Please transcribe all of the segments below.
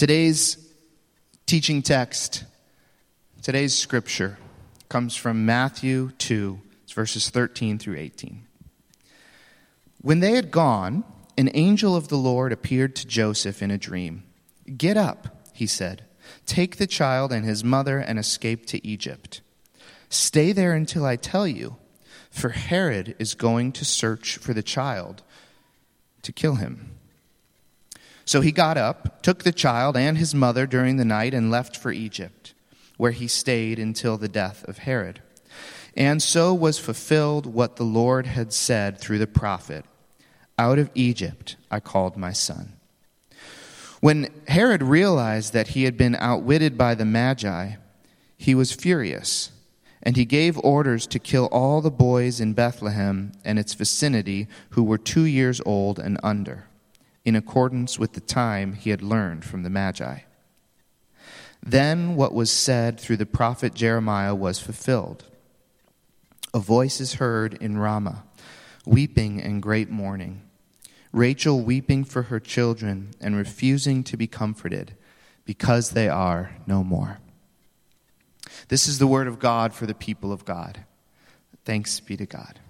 Today's teaching text, today's scripture, comes from Matthew 2, verses 13 through 18. When they had gone, an angel of the Lord appeared to Joseph in a dream. Get up, he said. Take the child and his mother and escape to Egypt. Stay there until I tell you, for Herod is going to search for the child to kill him. So he got up, took the child and his mother during the night, and left for Egypt, where he stayed until the death of Herod. And so was fulfilled what the Lord had said through the prophet Out of Egypt I called my son. When Herod realized that he had been outwitted by the Magi, he was furious, and he gave orders to kill all the boys in Bethlehem and its vicinity who were two years old and under, in accordance with the time he had learned from the Magi. Then what was said through the prophet Jeremiah was fulfilled. A voice is heard in Ramah, weeping and great mourning Rachel weeping for her children and refusing to be comforted because they are no more. This is the word of God for the people of God. Thanks be to God.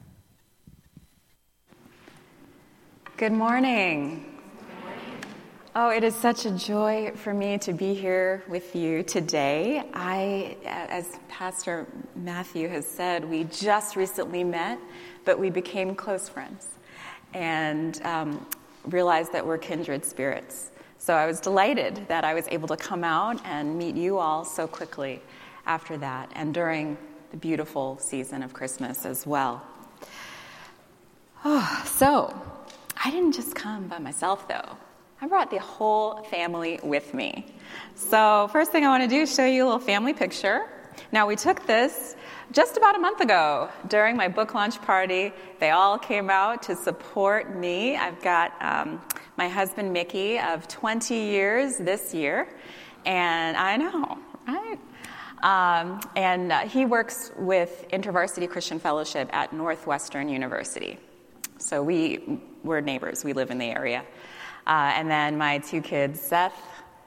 Good morning. Oh, it is such a joy for me to be here with you today. I, as Pastor Matthew has said, we just recently met, but we became close friends and um, realized that we're kindred spirits. So I was delighted that I was able to come out and meet you all so quickly after that and during the beautiful season of Christmas as well. Oh, so, I didn't just come by myself though. I brought the whole family with me. So, first thing I want to do is show you a little family picture. Now, we took this just about a month ago, during my book launch party, they all came out to support me. I've got um, my husband Mickey of 20 years this year, and I know, right? Um, and uh, he works with InterVarsity Christian Fellowship at Northwestern University. So we, we're neighbors, we live in the area. Uh, and then my two kids, Seth,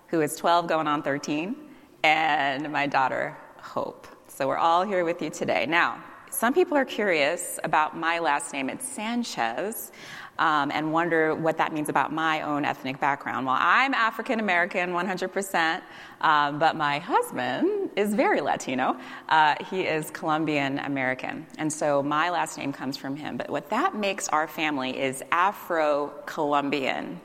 who is 12 going on 13, and my daughter, Hope. So we're all here with you today. Now, some people are curious about my last name. It's Sanchez. Um, and wonder what that means about my own ethnic background. Well, I'm African American 100%, um, but my husband is very Latino. Uh, he is Colombian American. And so my last name comes from him. But what that makes our family is Afro Colombian.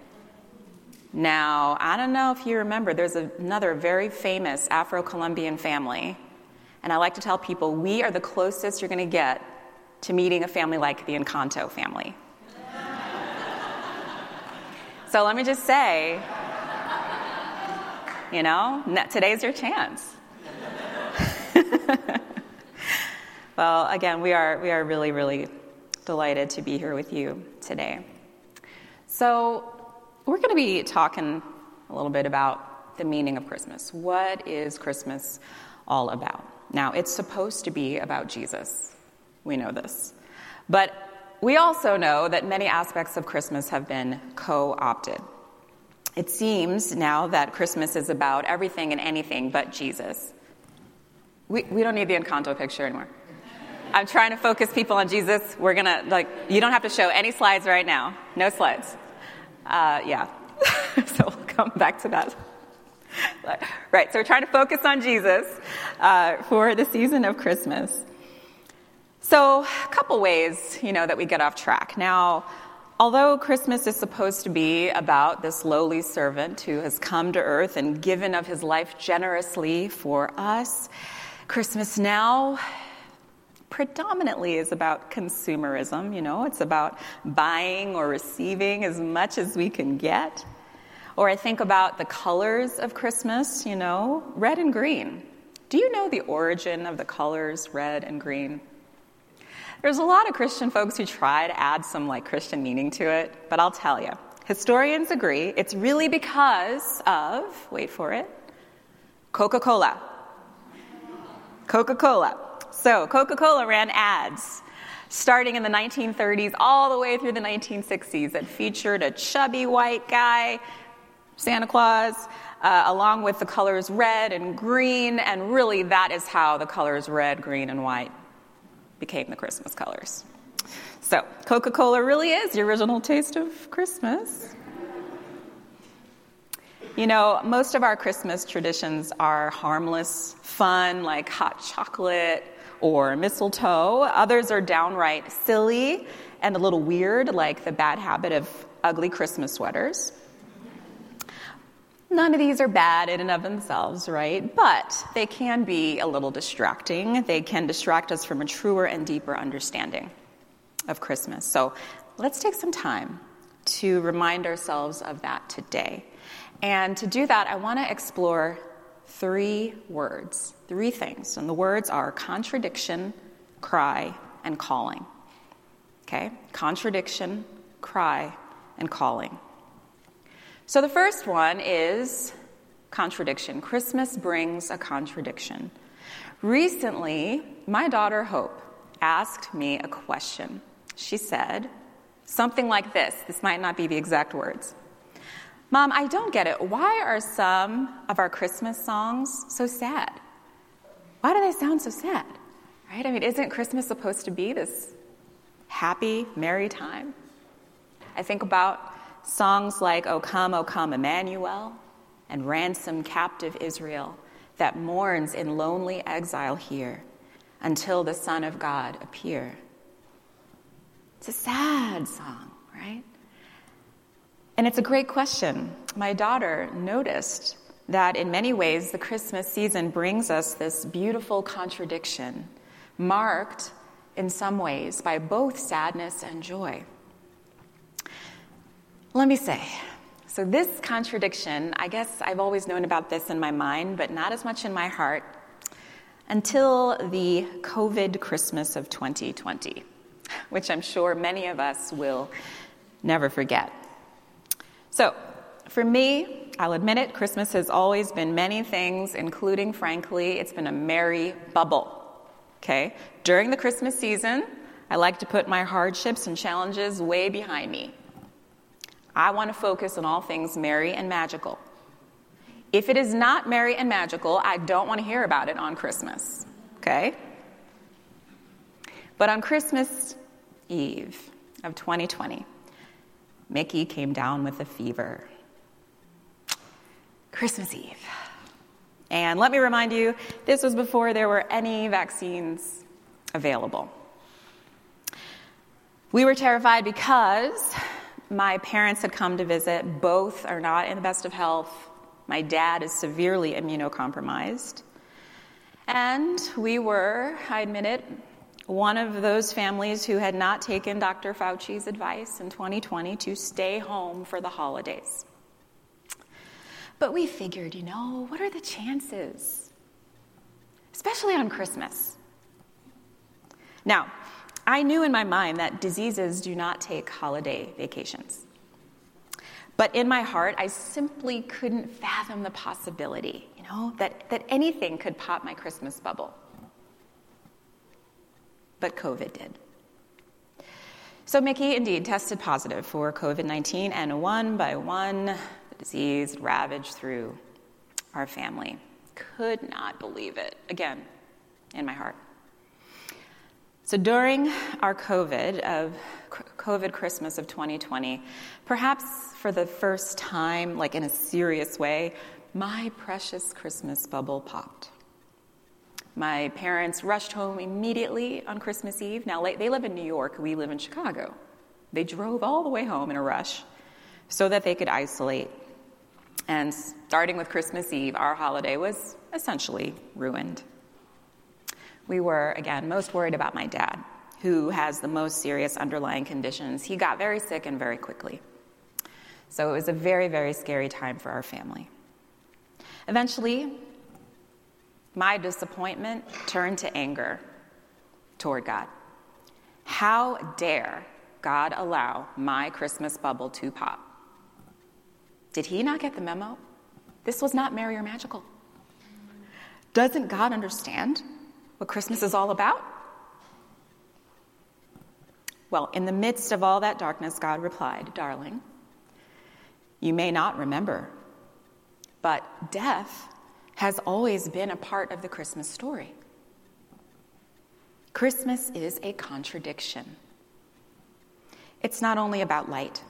Now, I don't know if you remember, there's another very famous Afro Colombian family and I like to tell people we are the closest you're going to get to meeting a family like the Encanto family. so let me just say, you know, today's your chance. well, again, we are, we are really, really delighted to be here with you today. So, we're going to be talking a little bit about the meaning of Christmas. What is Christmas all about? Now, it's supposed to be about Jesus. We know this. But we also know that many aspects of Christmas have been co opted. It seems now that Christmas is about everything and anything but Jesus. We, we don't need the Encanto picture anymore. I'm trying to focus people on Jesus. We're gonna, like, you don't have to show any slides right now. No slides. Uh, yeah. so we'll come back to that. right, so we're trying to focus on Jesus uh, for the season of Christmas. So, a couple ways, you know, that we get off track. Now, although Christmas is supposed to be about this lowly servant who has come to earth and given of his life generously for us, Christmas now predominantly is about consumerism, you know, it's about buying or receiving as much as we can get. Or I think about the colors of Christmas, you know, red and green. Do you know the origin of the colors red and green? There's a lot of Christian folks who try to add some like Christian meaning to it, but I'll tell you. Historians agree it's really because of, wait for it, Coca Cola. Coca Cola. So, Coca Cola ran ads starting in the 1930s all the way through the 1960s that featured a chubby white guy Santa Claus, uh, along with the colors red and green, and really that is how the colors red, green, and white became the Christmas colors. So, Coca Cola really is the original taste of Christmas. You know, most of our Christmas traditions are harmless, fun, like hot chocolate or mistletoe. Others are downright silly and a little weird, like the bad habit of ugly Christmas sweaters. None of these are bad in and of themselves, right? But they can be a little distracting. They can distract us from a truer and deeper understanding of Christmas. So let's take some time to remind ourselves of that today. And to do that, I want to explore three words, three things. And the words are contradiction, cry, and calling. Okay? Contradiction, cry, and calling. So the first one is contradiction. Christmas brings a contradiction. Recently, my daughter Hope asked me a question. She said something like this this might not be the exact words. Mom, I don't get it. Why are some of our Christmas songs so sad? Why do they sound so sad? Right? I mean, isn't Christmas supposed to be this happy, merry time? I think about songs like O Come, O Come, Emmanuel, and Ransom Captive Israel that mourns in lonely exile here until the Son of God appear. It's a sad song, right? And it's a great question. My daughter noticed that in many ways the Christmas season brings us this beautiful contradiction, marked in some ways by both sadness and joy. Let me say, so this contradiction, I guess I've always known about this in my mind, but not as much in my heart until the COVID Christmas of 2020, which I'm sure many of us will never forget. So, for me, I'll admit it, Christmas has always been many things, including, frankly, it's been a merry bubble. Okay? During the Christmas season, I like to put my hardships and challenges way behind me. I want to focus on all things merry and magical. If it is not merry and magical, I don't want to hear about it on Christmas. Okay? But on Christmas Eve of 2020, Mickey came down with a fever. Christmas Eve. And let me remind you, this was before there were any vaccines available. We were terrified because my parents had come to visit. Both are not in the best of health. My dad is severely immunocompromised. And we were, I admit it, one of those families who had not taken Dr. Fauci's advice in 2020 to stay home for the holidays. But we figured, you know, what are the chances? Especially on Christmas. Now, I knew in my mind that diseases do not take holiday vacations. But in my heart, I simply couldn't fathom the possibility, you know, that, that anything could pop my Christmas bubble but COVID did. So Mickey indeed tested positive for COVID 19, and one by one, the disease ravaged through our family. Could not believe it. Again, in my heart. So during our COVID of COVID Christmas of 2020, perhaps for the first time, like in a serious way, my precious Christmas bubble popped. My parents rushed home immediately on Christmas Eve. Now, they live in New York, we live in Chicago. They drove all the way home in a rush so that they could isolate. And starting with Christmas Eve, our holiday was essentially ruined. We were, again, most worried about my dad, who has the most serious underlying conditions. He got very sick and very quickly. So it was a very, very scary time for our family. Eventually, my disappointment turned to anger toward God. How dare God allow my Christmas bubble to pop? Did he not get the memo? This was not merry or magical. Doesn't God understand what Christmas is all about? Well, in the midst of all that darkness, God replied, Darling, you may not remember, but death has always been a part of the Christmas story. Christmas is a contradiction. It's not only about light,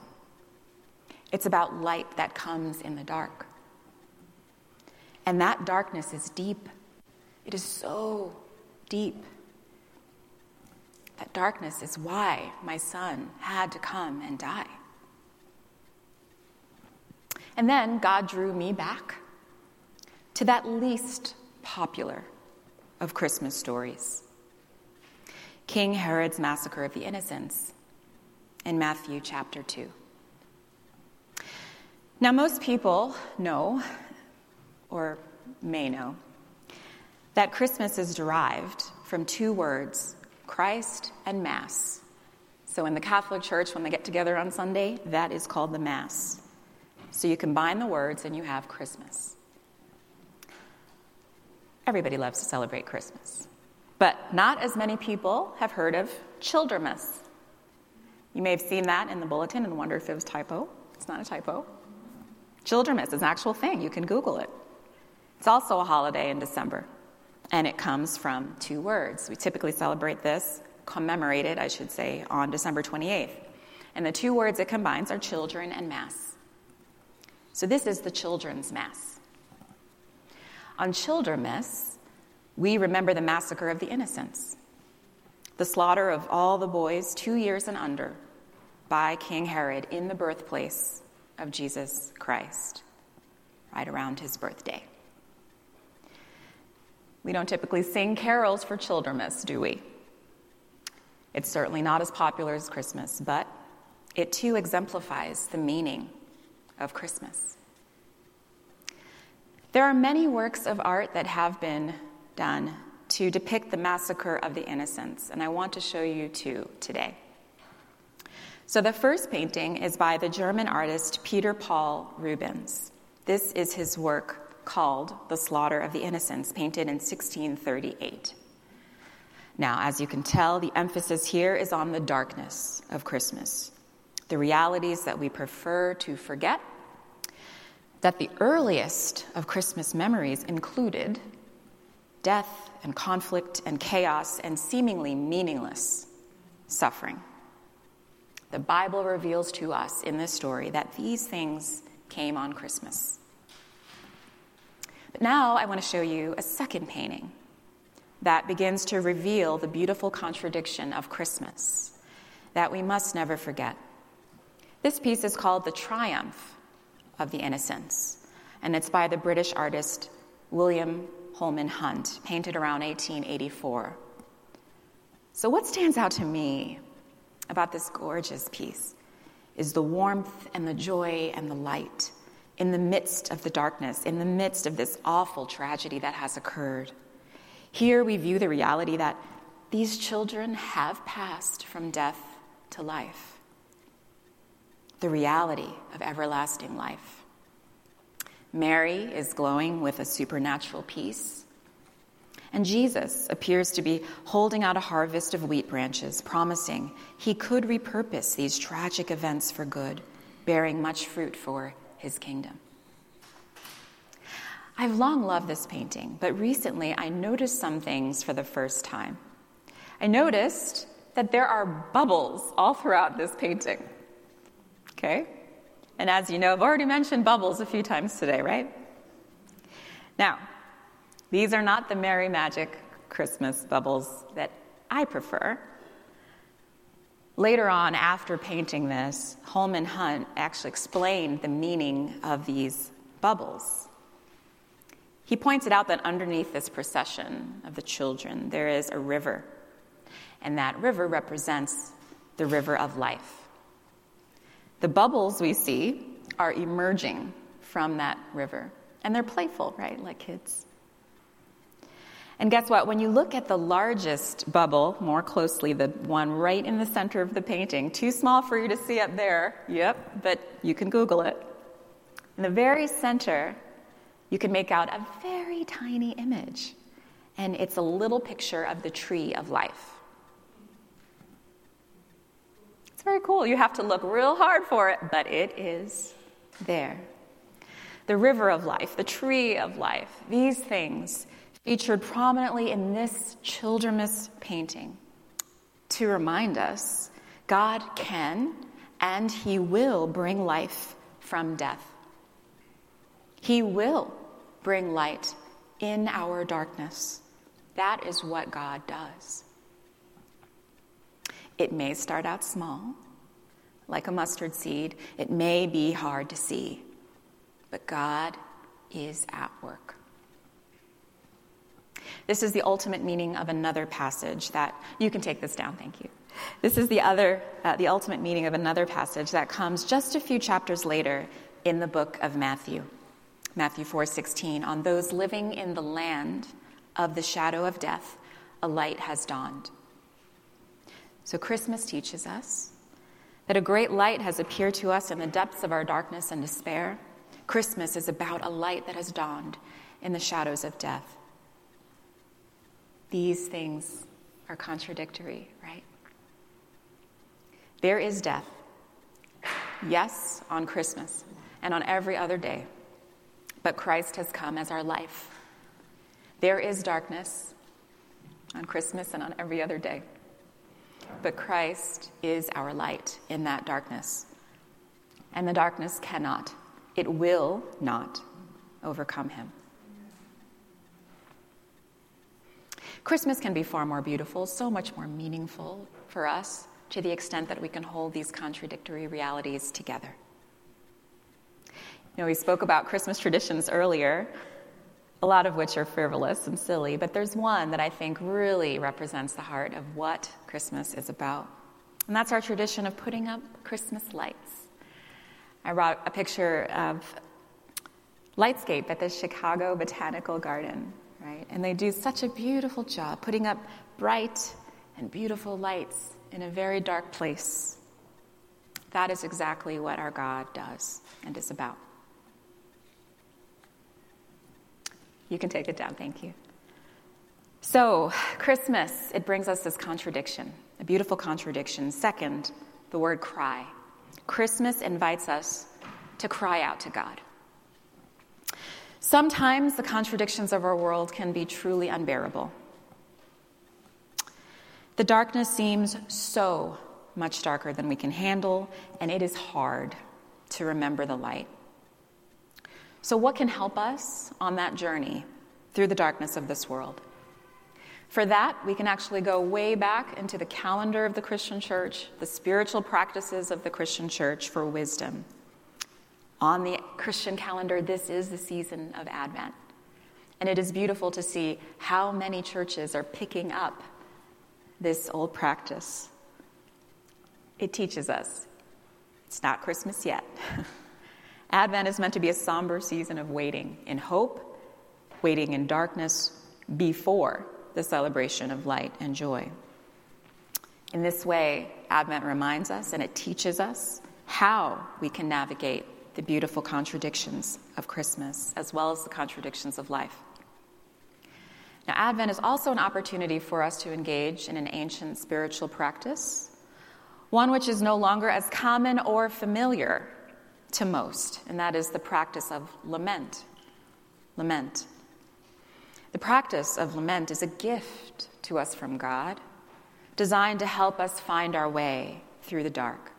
it's about light that comes in the dark. And that darkness is deep. It is so deep. That darkness is why my son had to come and die. And then God drew me back to that least popular of Christmas stories King Herod's massacre of the innocents in Matthew chapter 2. Now, most people know, or may know, that Christmas is derived from two words Christ and Mass. So, in the Catholic Church, when they get together on Sunday, that is called the Mass. So, you combine the words and you have Christmas. Everybody loves to celebrate Christmas, but not as many people have heard of Childermas. You may have seen that in the bulletin and wonder if it was typo. It's not a typo. Childermas is an actual thing. You can Google it. It's also a holiday in December and it comes from two words. We typically celebrate this, commemorate it, I should say, on December 28th. And the two words it combines are children and mass. So this is the children's mass. On Childermas, we remember the massacre of the innocents, the slaughter of all the boys two years and under by King Herod in the birthplace of Jesus Christ, right around his birthday. We don't typically sing carols for Childermas, do we? It's certainly not as popular as Christmas, but it too exemplifies the meaning of Christmas. There are many works of art that have been done to depict the massacre of the innocents, and I want to show you two today. So, the first painting is by the German artist Peter Paul Rubens. This is his work called The Slaughter of the Innocents, painted in 1638. Now, as you can tell, the emphasis here is on the darkness of Christmas, the realities that we prefer to forget, that the earliest of Christmas memories included death and conflict and chaos and seemingly meaningless suffering. The Bible reveals to us in this story that these things came on Christmas. But now I want to show you a second painting that begins to reveal the beautiful contradiction of Christmas that we must never forget. This piece is called The Triumph of the Innocents, and it's by the British artist William Holman Hunt, painted around 1884. So, what stands out to me about this gorgeous piece is the warmth and the joy and the light in the midst of the darkness, in the midst of this awful tragedy that has occurred. Here we view the reality that these children have passed from death to life, the reality of everlasting life. Mary is glowing with a supernatural peace. And Jesus appears to be holding out a harvest of wheat branches, promising he could repurpose these tragic events for good, bearing much fruit for his kingdom. I've long loved this painting, but recently I noticed some things for the first time. I noticed that there are bubbles all throughout this painting. Okay? And as you know, I've already mentioned bubbles a few times today, right? Now, these are not the Merry Magic Christmas bubbles that I prefer. Later on, after painting this, Holman Hunt actually explained the meaning of these bubbles. He pointed out that underneath this procession of the children, there is a river, and that river represents the river of life. The bubbles we see are emerging from that river, and they're playful, right, like kids. And guess what? When you look at the largest bubble more closely, the one right in the center of the painting, too small for you to see up there, yep, but you can Google it. In the very center, you can make out a very tiny image, and it's a little picture of the tree of life. It's very cool. You have to look real hard for it, but it is there. the river of life, the tree of life, these things featured prominently in this Children's painting to remind us God can and He will bring life from death. He will bring light in our darkness. That is what God does. It may start out small, like a mustard seed. It may be hard to see, but God is at work. This is the ultimate meaning of another passage that you can take this down, thank you. This is the other, uh, the ultimate meaning of another passage that comes just a few chapters later in the book of Matthew. Matthew 4:16 on those living in the land of the shadow of death a light has dawned. So Christmas teaches us that a great light has appeared to us in the depths of our darkness and despair. Christmas is about a light that has dawned in the shadows of death. These things are contradictory, right? There is death, yes, on Christmas and on every other day, but Christ has come as our life. There is darkness on Christmas and on every other day, but Christ is our light in that darkness. And the darkness cannot, it will not overcome him. Christmas can be far more beautiful, so much more meaningful for us to the extent that we can hold these contradictory realities together. You know, we spoke about Christmas traditions earlier, a lot of which are frivolous and silly, but there's one that I think really represents the heart of what Christmas is about. And that's our tradition of putting up Christmas lights. I brought a picture of Lightscape at the Chicago Botanical Garden, right? And they do such a beautiful job putting up bright and beautiful lights in a very dark place. That is exactly what our God does and is about. You can take it down, thank you. So, Christmas, it brings us this contradiction, a beautiful contradiction. Second, the word cry. Christmas invites us to cry out to God. Sometimes the contradictions of our world can be truly unbearable. The darkness seems so much darker than we can handle, and it is hard to remember the light. So, what can help us on that journey through the darkness of this world? For that, we can actually go way back into the calendar of the Christian church, the spiritual practices of the Christian church for wisdom. On the Christian calendar, this is the season of Advent. And it is beautiful to see how many churches are picking up this old practice. It teaches us it's not Christmas yet. Advent is meant to be a somber season of waiting in hope, waiting in darkness before the celebration of light and joy. In this way, Advent reminds us and it teaches us how we can navigate the beautiful contradictions of Christmas as well as the contradictions of life. Now, Advent is also an opportunity for us to engage in an ancient spiritual practice, one which is no longer as common or familiar to most, and that is the practice of lament. Lament. The practice of lament is a gift to us from God, designed to help us find our way through the dark.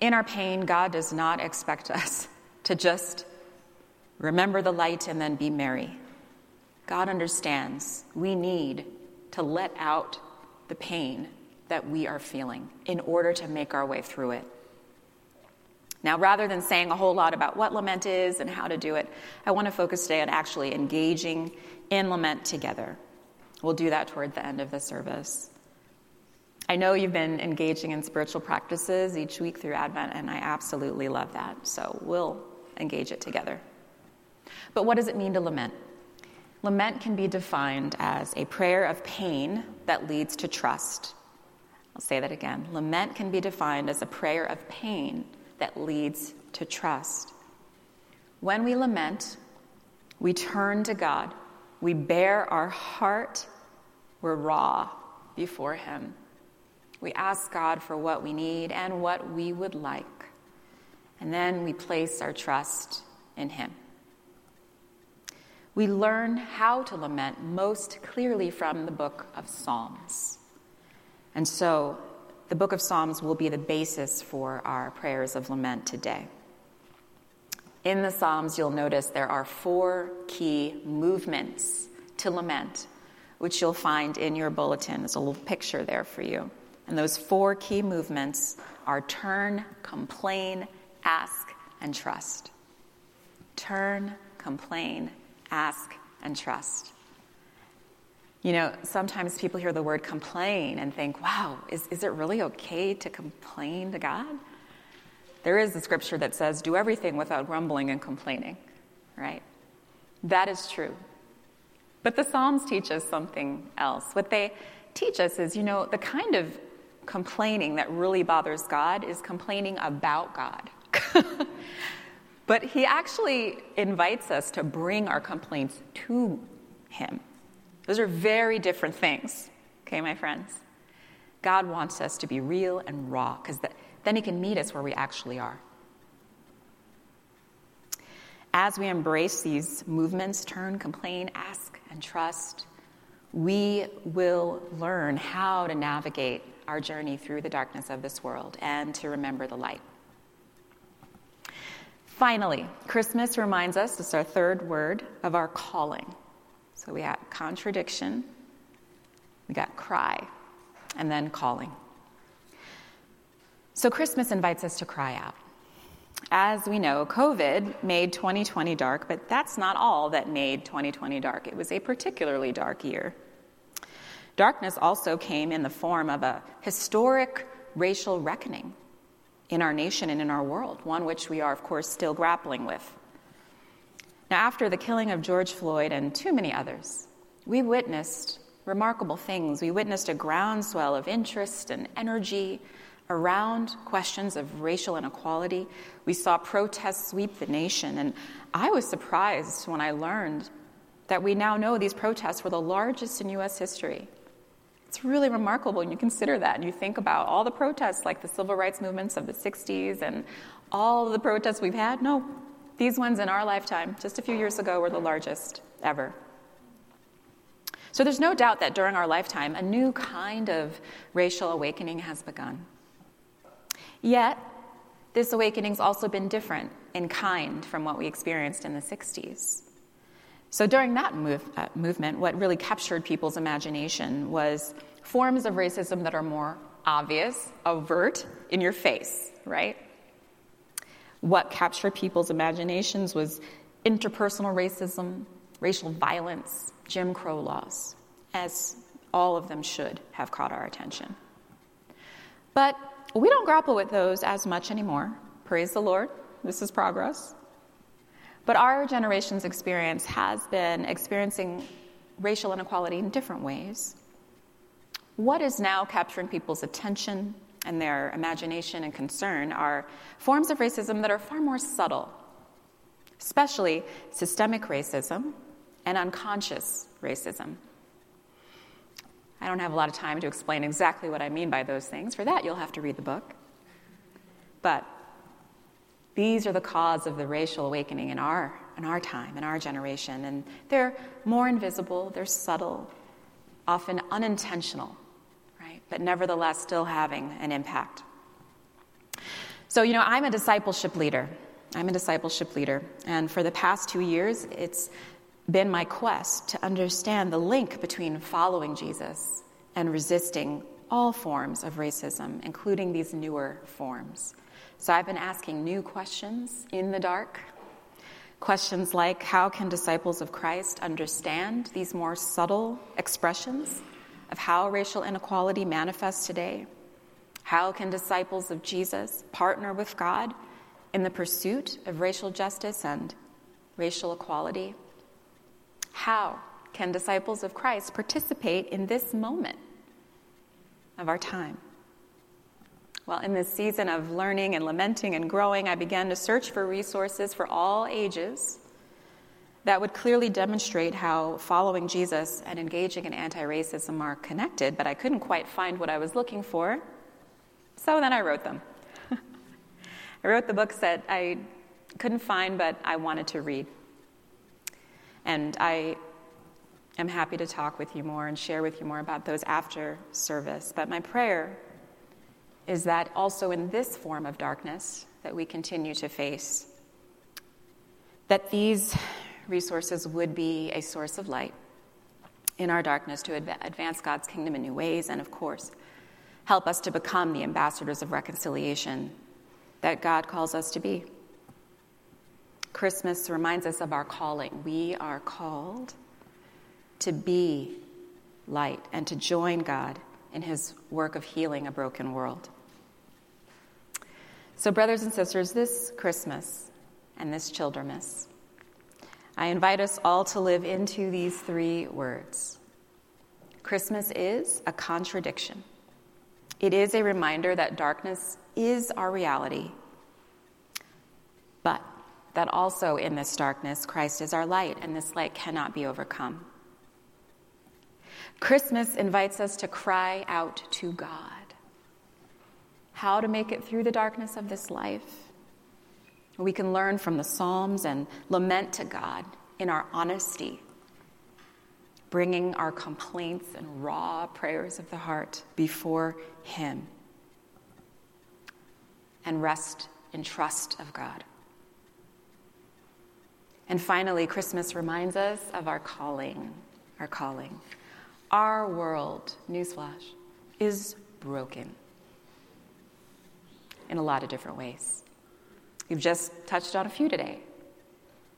In our pain, God does not expect us to just remember the light and then be merry. God understands we need to let out the pain that we are feeling in order to make our way through it. Now, rather than saying a whole lot about what lament is and how to do it, I want to focus today on actually engaging in lament together. We'll do that toward the end of the service. I know you've been engaging in spiritual practices each week through Advent, and I absolutely love that. So we'll engage it together. But what does it mean to lament? Lament can be defined as a prayer of pain that leads to trust. I'll say that again. Lament can be defined as a prayer of pain that leads to trust. When we lament, we turn to God, we bare our heart, we're raw before Him. We ask God for what we need and what we would like. And then we place our trust in Him. We learn how to lament most clearly from the book of Psalms. And so, the book of Psalms will be the basis for our prayers of lament today. In the Psalms, you'll notice there are four key movements to lament, which you'll find in your bulletin. There's a little picture there for you. And those four key movements are turn, complain, ask, and trust. Turn, complain, ask, and trust. You know, sometimes people hear the word complain and think, wow, is, is it really okay to complain to God? There is a scripture that says, do everything without grumbling and complaining, right? That is true. But the Psalms teach us something else. What they teach us is, you know, the kind of complaining that really bothers God is complaining about God. but He actually invites us to bring our complaints to Him. Those are very different things, okay, my friends? God wants us to be real and raw because then He can meet us where we actually are. As we embrace these movements, turn, complain, ask, and trust, we will learn how to navigate our journey through the darkness of this world and to remember the light. Finally, Christmas reminds us, this is our third word, of our calling. So we got contradiction, we got cry, and then calling. So Christmas invites us to cry out. As we know, COVID made 2020 dark, but that's not all that made 2020 dark. It was a particularly dark year. Darkness also came in the form of a historic racial reckoning in our nation and in our world, one which we are, of course, still grappling with. Now, after the killing of George Floyd and too many others, we witnessed remarkable things. We witnessed a groundswell of interest and energy around questions of racial inequality. We saw protests sweep the nation, and I was surprised when I learned that we now know these protests were the largest in U.S. history. It's really remarkable when you consider that and you think about all the protests, like the civil rights movements of the 60s and all the protests we've had. No, these ones in our lifetime, just a few years ago, were the largest ever. So there's no doubt that during our lifetime, a new kind of racial awakening has begun. Yet, this awakening's also been different in kind from what we experienced in the 60s. So during that move, uh, movement, what really captured people's imagination was forms of racism that are more obvious, overt, in your face, right? What captured people's imaginations was interpersonal racism, racial violence, Jim Crow laws, as all of them should have caught our attention. But we don't grapple with those as much anymore. Praise the Lord. This is progress. But our generation's experience has been experiencing racial inequality in different ways. What is now capturing people's attention and their imagination and concern are forms of racism that are far more subtle, especially systemic racism and unconscious racism. I don't have a lot of time to explain exactly what I mean by those things. For that, you'll have to read the book. But these are the cause of the racial awakening in our, in our time, in our generation. And they're more invisible, they're subtle, often unintentional? But nevertheless, still having an impact. So, you know, I'm a discipleship leader. I'm a discipleship leader. And for the past two years, it's been my quest to understand the link between following Jesus and resisting all forms of racism, including these newer forms. So I've been asking new questions in the dark. Questions like how can disciples of Christ understand these more subtle expressions of how racial inequality manifests today? How can disciples of Jesus partner with God in the pursuit of racial justice and racial equality? How can disciples of Christ participate in this moment of our time? Well, in this season of learning and lamenting and growing, I began to search for resources for all ages that would clearly demonstrate how following Jesus and engaging in anti racism are connected, but I couldn't quite find what I was looking for. So then I wrote them. I wrote the books that I couldn't find, but I wanted to read. And I am happy to talk with you more and share with you more about those after service. But my prayer is that also in this form of darkness that we continue to face, that these resources would be a source of light in our darkness to advance God's kingdom in new ways, and of course, help us to become the ambassadors of reconciliation that God calls us to be. Christmas reminds us of our calling. We are called to be light and to join God in his work of healing a broken world. So, brothers and sisters, this Christmas and this Childermas, I invite us all to live into these three words. Christmas is a contradiction. It is a reminder that darkness is our reality, but that also in this darkness, Christ is our light, and this light cannot be overcome. Christmas invites us to cry out to God. How to make it through the darkness of this life. We can learn from the Psalms and lament to God in our honesty, bringing our complaints and raw prayers of the heart before Him, and rest in trust of God. And finally, Christmas reminds us of our calling, our calling. Our world, newsflash, is broken in a lot of different ways. We've just touched on a few today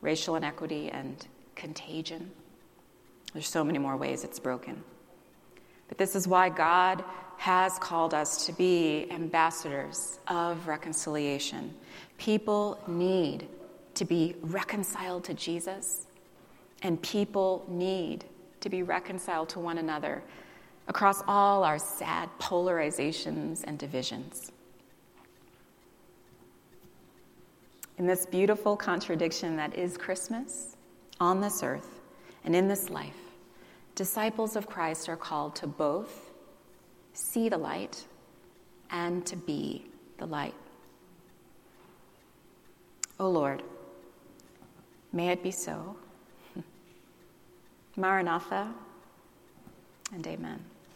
racial inequity and contagion. There's so many more ways it's broken. But this is why God has called us to be ambassadors of reconciliation. People need to be reconciled to Jesus, and people need to be reconciled to one another across all our sad polarizations and divisions. In this beautiful contradiction that is Christmas on this earth and in this life, disciples of Christ are called to both see the light and to be the light. O oh Lord, may it be so. Maranatha and amen.